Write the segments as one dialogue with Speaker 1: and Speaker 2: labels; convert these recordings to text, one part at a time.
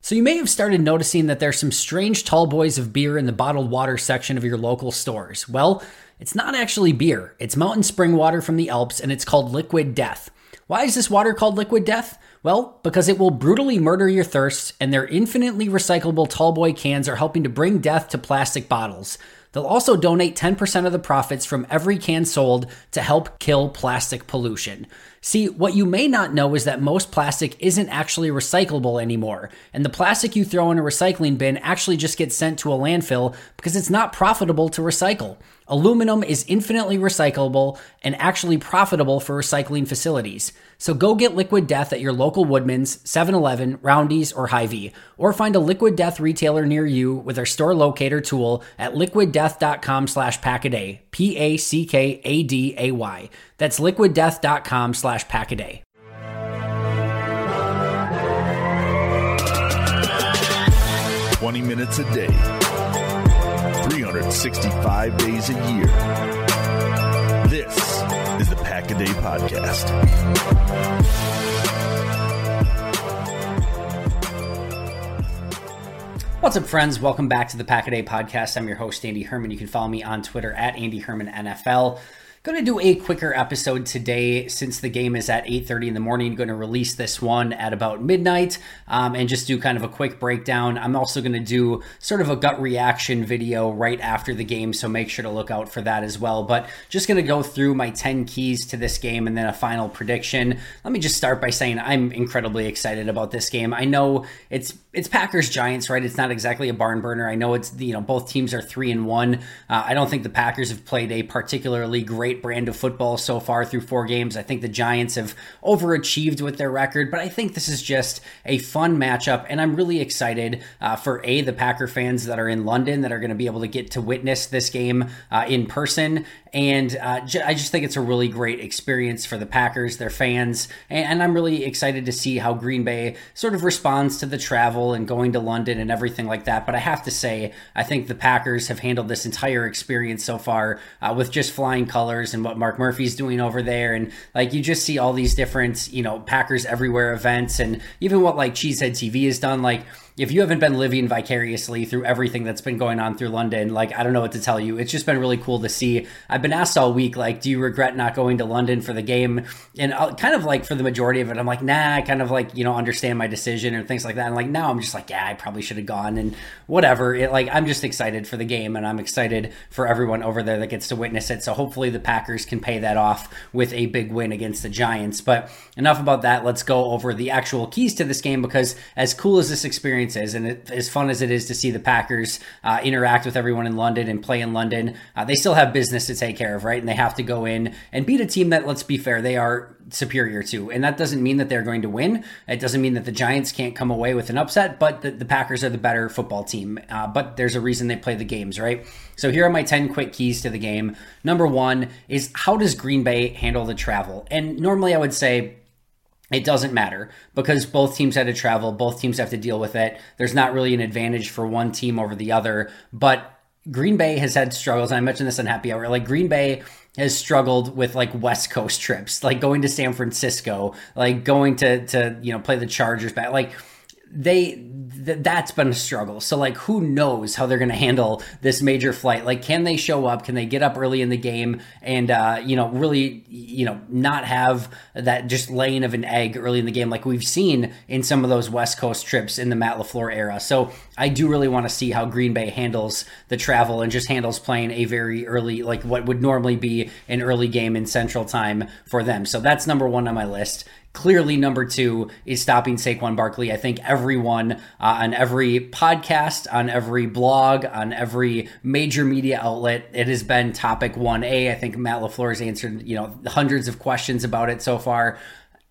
Speaker 1: So, you may have started noticing that there's some strange tall boys of beer in the bottled water section of your local stores. Well, it's not actually beer, it's mountain spring water from the Alps, and it's called Liquid Death. Why is this water called Liquid Death? Well, because it will brutally murder your thirst, and their infinitely recyclable tallboy cans are helping to bring death to plastic bottles. They'll also donate 10% of the profits from every can sold to help kill plastic pollution. See, what you may not know is that most plastic isn't actually recyclable anymore, and the plastic you throw in a recycling bin actually just gets sent to a landfill because it's not profitable to recycle. Aluminum is infinitely recyclable and actually profitable for recycling facilities. So go get Liquid Death at your local Woodman's, 7-Eleven, Roundy's, or Hy-Vee, or find a Liquid Death retailer near you with our store locator tool at liquiddeath.com slash packaday, P-A-C-K-A-D-A-Y. That's liquiddeath.com slash packaday.
Speaker 2: Twenty minutes a day, 365 days a year. This is the Pack a Day Podcast.
Speaker 1: What's up, friends? Welcome back to the Pack a Day Podcast. I'm your host, Andy Herman. You can follow me on Twitter at Andy Herman NFL. Going to do a quicker episode today since the game is at 8:30 in the morning. Going to release this one at about midnight um, and just do kind of a quick breakdown. I'm also going to do sort of a gut reaction video right after the game, so make sure to look out for that as well. But just going to go through my 10 keys to this game and then a final prediction. Let me just start by saying I'm incredibly excited about this game. I know it's it's Packers Giants, right? It's not exactly a barn burner. I know it's you know both teams are three and one. Uh, I don't think the Packers have played a particularly great brand of football so far through four games. I think the Giants have overachieved with their record, but I think this is just a fun matchup, and I'm really excited uh, for a the Packer fans that are in London that are going to be able to get to witness this game uh, in person, and uh, I just think it's a really great experience for the Packers, their fans, and, and I'm really excited to see how Green Bay sort of responds to the travel and going to London and everything like that. But I have to say, I think the Packers have handled this entire experience so far uh, with just flying colors and what Mark Murphy's doing over there. And like you just see all these different, you know, Packers everywhere events and even what like Cheesehead TV has done. Like if you haven't been living vicariously through everything that's been going on through London, like I don't know what to tell you. It's just been really cool to see. I've been asked all week, like, do you regret not going to London for the game? And I'll, kind of like for the majority of it, I'm like, nah, I kind of like you know understand my decision or things like that. And like now, I'm just like, yeah, I probably should have gone and whatever. It, like I'm just excited for the game, and I'm excited for everyone over there that gets to witness it. So hopefully the Packers can pay that off with a big win against the Giants. But enough about that. Let's go over the actual keys to this game because as cool as this experience and it, as fun as it is to see the Packers uh, interact with everyone in London and play in London, uh, they still have business to take care of, right? And they have to go in and beat a team that, let's be fair, they are superior to. And that doesn't mean that they're going to win. It doesn't mean that the Giants can't come away with an upset, but the, the Packers are the better football team. Uh, but there's a reason they play the games, right? So here are my 10 quick keys to the game. Number one is how does Green Bay handle the travel? And normally I would say, it doesn't matter because both teams had to travel, both teams have to deal with it. There's not really an advantage for one team over the other, but Green Bay has had struggles. And I mentioned this on Happy Hour. Like Green Bay has struggled with like West Coast trips, like going to San Francisco, like going to to you know play the Chargers back, like they th- that's been a struggle. So like who knows how they're going to handle this major flight? Like can they show up? Can they get up early in the game and uh, you know really you know not have that just laying of an egg early in the game like we've seen in some of those West Coast trips in the Matt LaFleur era. So I do really want to see how Green Bay handles the travel and just handles playing a very early like what would normally be an early game in Central Time for them. So that's number 1 on my list. Clearly, number two is stopping Saquon Barkley. I think everyone uh, on every podcast, on every blog, on every major media outlet, it has been topic 1A. I think Matt LaFleur has answered, you know, hundreds of questions about it so far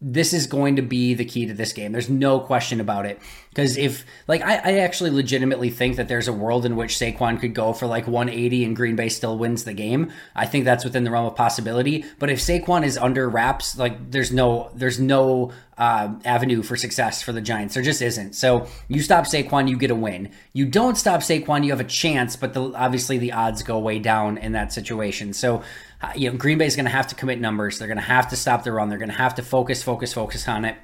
Speaker 1: this is going to be the key to this game. There's no question about it. Because if, like, I, I, actually legitimately think that there's a world in which Saquon could go for like 180 and Green Bay still wins the game. I think that's within the realm of possibility. But if Saquon is under wraps, like, there's no, there's no uh, avenue for success for the Giants. There just isn't. So you stop Saquon, you get a win. You don't stop Saquon, you have a chance, but the, obviously the odds go way down in that situation. So uh, you know, Green Bay is going to have to commit numbers. They're going to have to stop the run. They're going to have to focus, focus, focus on it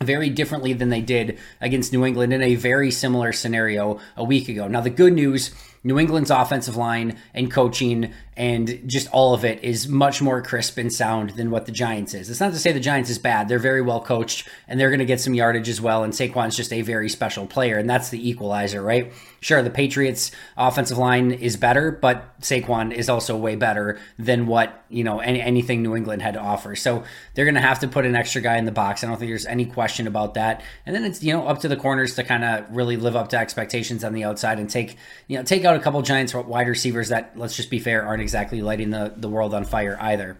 Speaker 1: very differently than they did against New England in a very similar scenario a week ago. Now, the good news New England's offensive line and coaching and just all of it is much more crisp and sound than what the Giants is. It's not to say the Giants is bad. They're very well coached and they're going to get some yardage as well. And Saquon's just a very special player, and that's the equalizer, right? Sure, the Patriots' offensive line is better, but Saquon is also way better than what, you know, any, anything New England had to offer. So they're going to have to put an extra guy in the box. I don't think there's any question about that. And then it's, you know, up to the corners to kind of really live up to expectations on the outside and take, you know, take out a couple Giants wide receivers that, let's just be fair, aren't exactly lighting the, the world on fire either.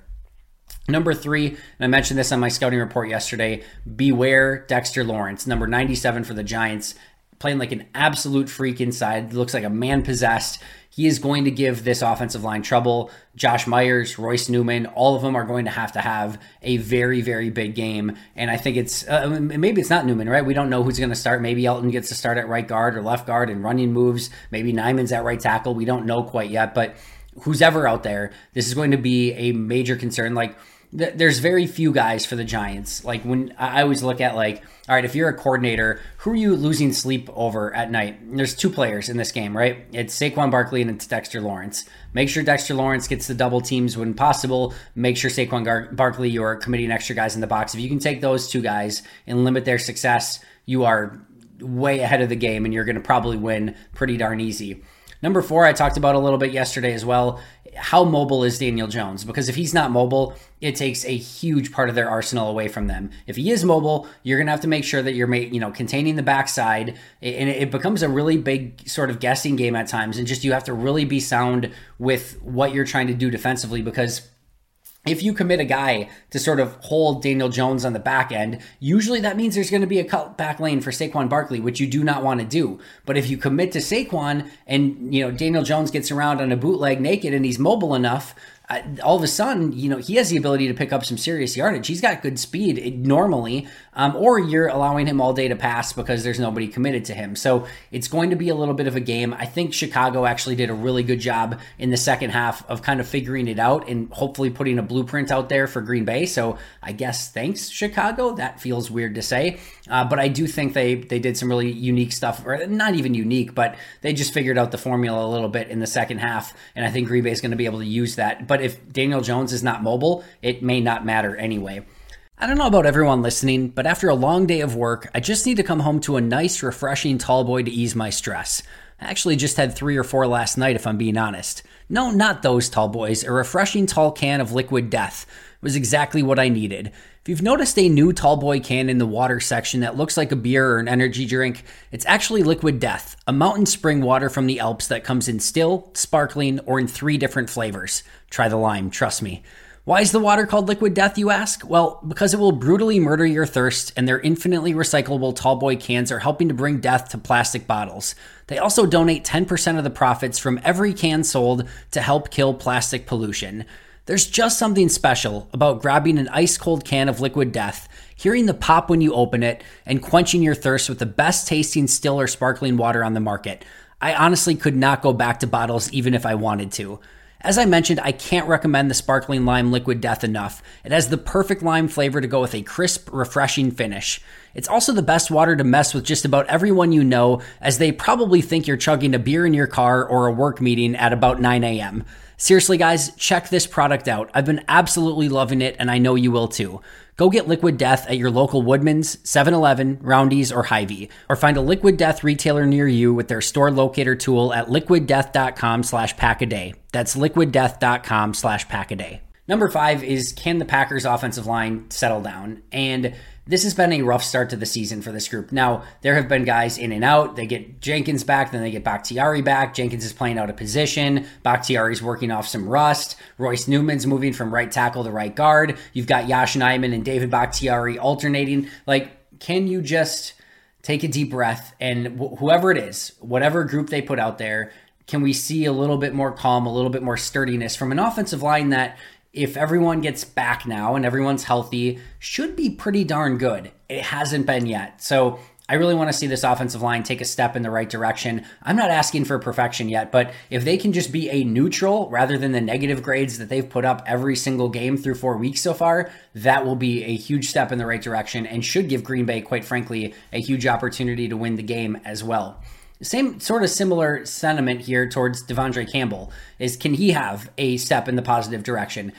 Speaker 1: Number three, and I mentioned this on my scouting report yesterday beware Dexter Lawrence, number 97 for the Giants, playing like an absolute freak inside, looks like a man possessed. He is going to give this offensive line trouble. Josh Myers, Royce Newman, all of them are going to have to have a very, very big game. And I think it's uh, maybe it's not Newman, right? We don't know who's going to start. Maybe Elgton gets to start at right guard or left guard and running moves. Maybe Nijman's at right tackle. We don't know quite yet. But who's ever out there, this is going to be a major concern. Like, there's very few guys for the Giants. Like when I always look at like, all right, if you're a coordinator, who are you losing sleep over at night? There's two players in this game, right? It's Saquon Barkley and it's Dexter Lawrence. Make sure Dexter Lawrence gets the double teams when possible. Make sure Saquon Gar- Barkley, you are committing extra guys in the box. If you can take those two guys and limit their success, you are way ahead of the game and you're going to probably win pretty darn easy. Number four, I talked about a little bit yesterday as well. How mobile is Daniel Jones? Because if he's not mobile, it takes a huge part of their arsenal away from them. If he is mobile, you're going to have to make sure that you're, you know, containing the backside, and it becomes a really big sort of guessing game at times. And just you have to really be sound with what you're trying to do defensively because if you commit a guy to sort of hold Daniel Jones on the back end, usually that means there's going to be a cut back lane for Saquon Barkley, which you do not want to do. But if you commit to Saquon and you know Daniel Jones gets around on a bootleg naked and he's mobile enough, all of a sudden, you know, he has the ability to pick up some serious yardage. He's got good speed normally, um, or you're allowing him all day to pass because there's nobody committed to him. So it's going to be a little bit of a game. I think Chicago actually did a really good job in the second half of kind of figuring it out and hopefully putting a blueprint out there for Green Bay. So I guess thanks, Chicago. That feels weird to say. Uh, but I do think they they did some really unique stuff, or not even unique, but they just figured out the formula a little bit in the second half, and I think Green Bay is going to be able to use that. But if Daniel Jones is not mobile, it may not matter anyway. I don't know about everyone listening, but after a long day of work, I just need to come home to a nice, refreshing tall boy to ease my stress. I actually just had three or four last night, if I'm being honest. No, not those tall boys. A refreshing tall can of liquid death was exactly what I needed. If you've noticed a new Tallboy can in the water section that looks like a beer or an energy drink, it's actually Liquid Death, a mountain spring water from the Alps that comes in still, sparkling, or in three different flavors. Try the lime, trust me. Why is the water called Liquid Death, you ask? Well, because it will brutally murder your thirst, and their infinitely recyclable Tallboy cans are helping to bring death to plastic bottles. They also donate 10% of the profits from every can sold to help kill plastic pollution. There's just something special about grabbing an ice cold can of liquid death, hearing the pop when you open it, and quenching your thirst with the best tasting still or sparkling water on the market. I honestly could not go back to bottles even if I wanted to. As I mentioned, I can't recommend the sparkling lime liquid death enough. It has the perfect lime flavor to go with a crisp, refreshing finish. It's also the best water to mess with just about everyone you know, as they probably think you're chugging a beer in your car or a work meeting at about 9 a.m. Seriously, guys, check this product out. I've been absolutely loving it, and I know you will too. Go get Liquid Death at your local Woodman's, 7 Eleven, Roundy's, or Hy-Vee, or find a Liquid Death retailer near you with their store locator tool at liquiddeath.com slash packaday. That's liquiddeath.com slash packaday. Number five is can the Packers offensive line settle down? And this has been a rough start to the season for this group. Now, there have been guys in and out. They get Jenkins back, then they get Bakhtiari back. Jenkins is playing out of position. Bakhtiari's working off some rust. Royce Newman's moving from right tackle to right guard. You've got Yosh Nijman and David Bakhtiari alternating. Like, can you just take a deep breath and wh- whoever it is, whatever group they put out there, can we see a little bit more calm, a little bit more sturdiness from an offensive line that if everyone gets back now and everyone's healthy, should be pretty darn good. It hasn't been yet. So I really want to see this offensive line take a step in the right direction. I'm not asking for perfection yet, but if they can just be a neutral rather than the negative grades that they've put up every single game through four weeks so far, that will be a huge step in the right direction and should give Green Bay, quite frankly, a huge opportunity to win the game as well. Same sort of similar sentiment here towards De'Vondre Campbell is can he have a step in the positive direction?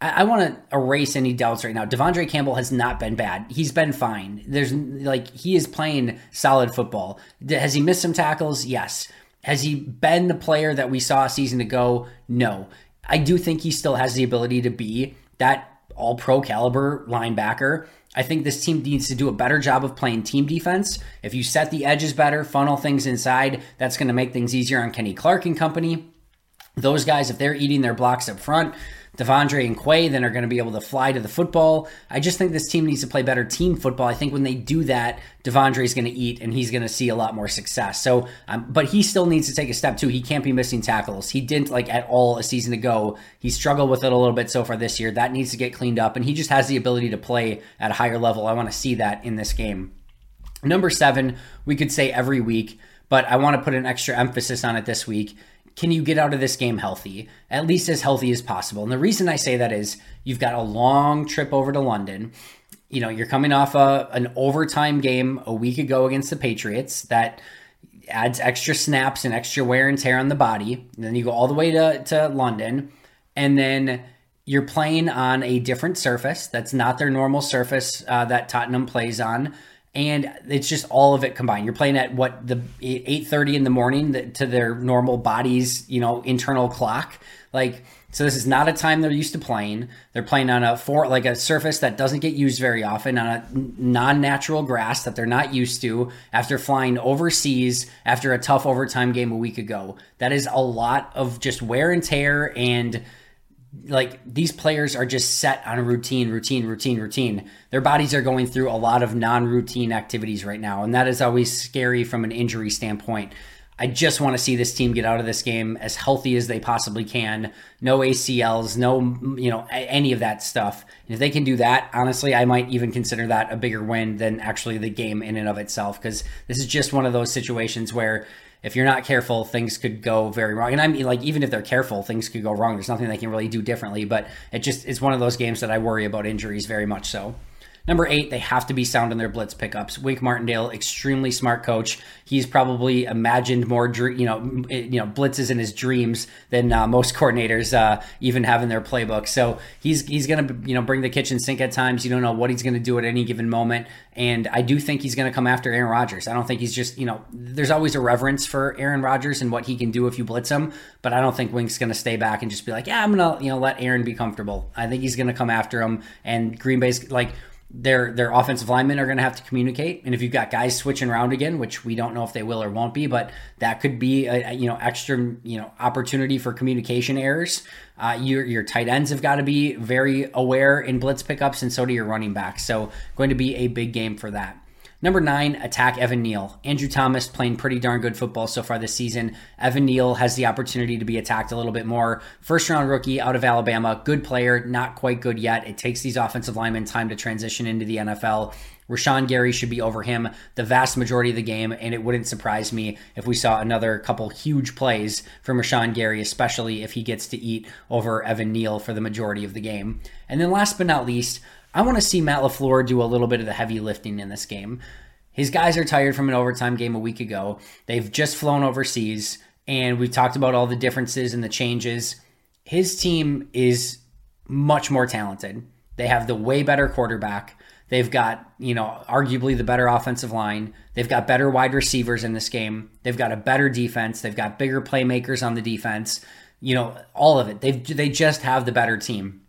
Speaker 1: I, I want to erase any doubts right now. De'Vondre Campbell has not been bad. He's been fine. There's like he is playing solid football. Has he missed some tackles? Yes. Has he been the player that we saw a season ago? No. I do think he still has the ability to be that all pro caliber linebacker. I think this team needs to do a better job of playing team defense. If you set the edges better, funnel things inside, that's going to make things easier on Kenny Clark and company. Those guys, if they're eating their blocks up front, De'Vondre and Quay then are going to be able to fly to the football. I just think this team needs to play better team football. I think when they do that, De'Vondre is going to eat and he's going to see a lot more success. So, um, but he still needs to take a step too. He can't be missing tackles. He didn't like at all a season ago. He struggled with it a little bit so far this year. That needs to get cleaned up, and he just has the ability to play at a higher level. I want to see that in this game. Number seven, we could say every week, but I want to put an extra emphasis on it this week can you get out of this game healthy, at least as healthy as possible? And the reason I say that is you've got a long trip over to London. You know, you're coming off a, an overtime game a week ago against the Patriots that adds extra snaps and extra wear and tear on the body. And then you go all the way to, to London, and then you're playing on a different surface that's not their normal surface uh, that Tottenham plays on and it's just all of it combined. You're playing at what the 8:30 in the morning to their normal body's you know internal clock. Like so, this is not a time they're used to playing. They're playing on a for like a surface that doesn't get used very often on a non-natural grass that they're not used to after flying overseas after a tough overtime game a week ago. That is a lot of just wear and tear and like these players are just set on routine, routine, routine, routine. Their bodies are going through a lot of non routine activities right now. And that is always scary from an injury standpoint. I just want to see this team get out of this game as healthy as they possibly can. No ACLs, no, you know, any of that stuff. And if they can do that, honestly, I might even consider that a bigger win than actually the game in and of itself because this is just one of those situations where if you're not careful, things could go very wrong. And I mean, like, even if they're careful, things could go wrong. There's nothing they can really do differently, but it just is one of those games that I worry about injuries very much so. Number eight, they have to be sound in their blitz pickups. Wink Martindale, extremely smart coach. He's probably imagined more, you know, you know, blitzes in his dreams than uh, most coordinators uh, even have in their playbook. So he's he's gonna, you know, bring the kitchen sink at times. You don't know what he's gonna do at any given moment, and I do think he's gonna come after Aaron Rodgers. I don't think he's just, you know, there's always a reverence for Aaron Rodgers and what he can do if you blitz him, but I don't think Wink's gonna stay back and just be like, yeah, I'm gonna, you know, let Aaron be comfortable. I think he's gonna come after him, and Green Bay's like their their offensive linemen are going to have to communicate. And if you've got guys switching around again, which we don't know if they will or won't be, but that could be a, you know extra you know opportunity for communication errors. Uh, your your tight ends have got to be very aware in blitz pickups, and so do your running backs. So going to be a big game for that. Number nine, attack Evan Neal. Andrew Thomas playing pretty darn good football so far this season. Evan Neal has the opportunity to be attacked a little bit more. First round rookie out of Alabama, good player, not quite good yet. It takes these offensive linemen time to transition into the NFL. Rashan Gary should be over him the vast majority of the game, and it wouldn't surprise me if we saw another couple huge plays from Rashan Gary, especially if he gets to eat over Evan Neal for the majority of the game. And then last but not least, I want to see Matt LaFleur do a little bit of the heavy lifting in this game. His guys are tired from an overtime game a week ago. They've just flown overseas, and we've talked about all the differences and the changes. His team is much more talented. They have the way better quarterback. They've got, you know, arguably the better offensive line. They've got better wide receivers in this game. They've got a better defense. They've got bigger playmakers on the defense. You know, all of it. They they just have the better team.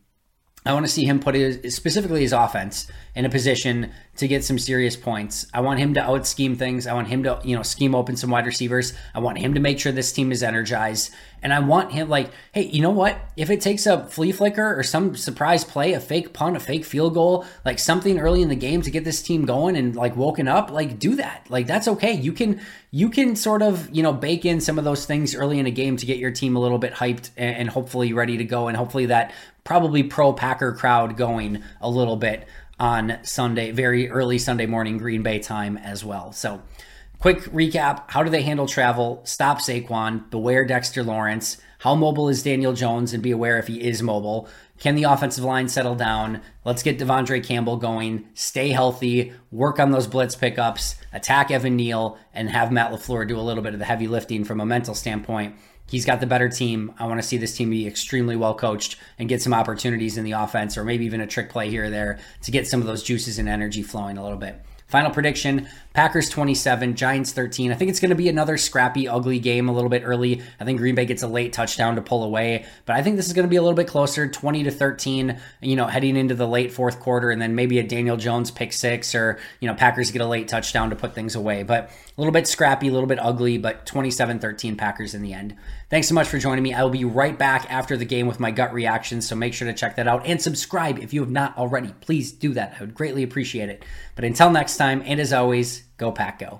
Speaker 1: I want to see him put his, specifically his offense in a position to get some serious points. I want him to out scheme things. I want him to, you know, scheme open some wide receivers. I want him to make sure this team is energized. And I want him like, hey, you know what? If it takes a flea flicker or some surprise play, a fake punt, a fake field goal, like something early in the game to get this team going and like woken up, like do that. Like that's okay. You can you can sort of, you know, bake in some of those things early in a game to get your team a little bit hyped and, and hopefully ready to go and hopefully that probably pro Packer crowd going a little bit on Sunday, very early Sunday morning Green Bay time as well. So, quick recap how do they handle travel? Stop Saquon, beware Dexter Lawrence. How mobile is Daniel Jones? And be aware if he is mobile. Can the offensive line settle down? Let's get De'Vondre Campbell going. Stay healthy. Work on those blitz pickups. Attack Evan Neal and have Matt LaFleur do a little bit of the heavy lifting from a mental standpoint He's got the better team. I want to see this team be extremely well coached and get some opportunities in the offense or maybe even a trick play here or there to get some of those juices and energy flowing a little bit. Final prediction Packers 27, Giants 13. I think it's going to be another scrappy, ugly game a little bit early. I think Green Bay gets a late touchdown to pull away, but I think this is going to be a little bit closer 20 to 13, you know, heading into the late fourth quarter, and then maybe a Daniel Jones pick six or, you know, Packers get a late touchdown to put things away. But a little bit scrappy, a little bit ugly, but 27 13 Packers in the end. Thanks so much for joining me. I will be right back after the game with my gut reactions, so make sure to check that out and subscribe if you have not already. Please do that. I would greatly appreciate it. But until next time, and as always, go Pack Go.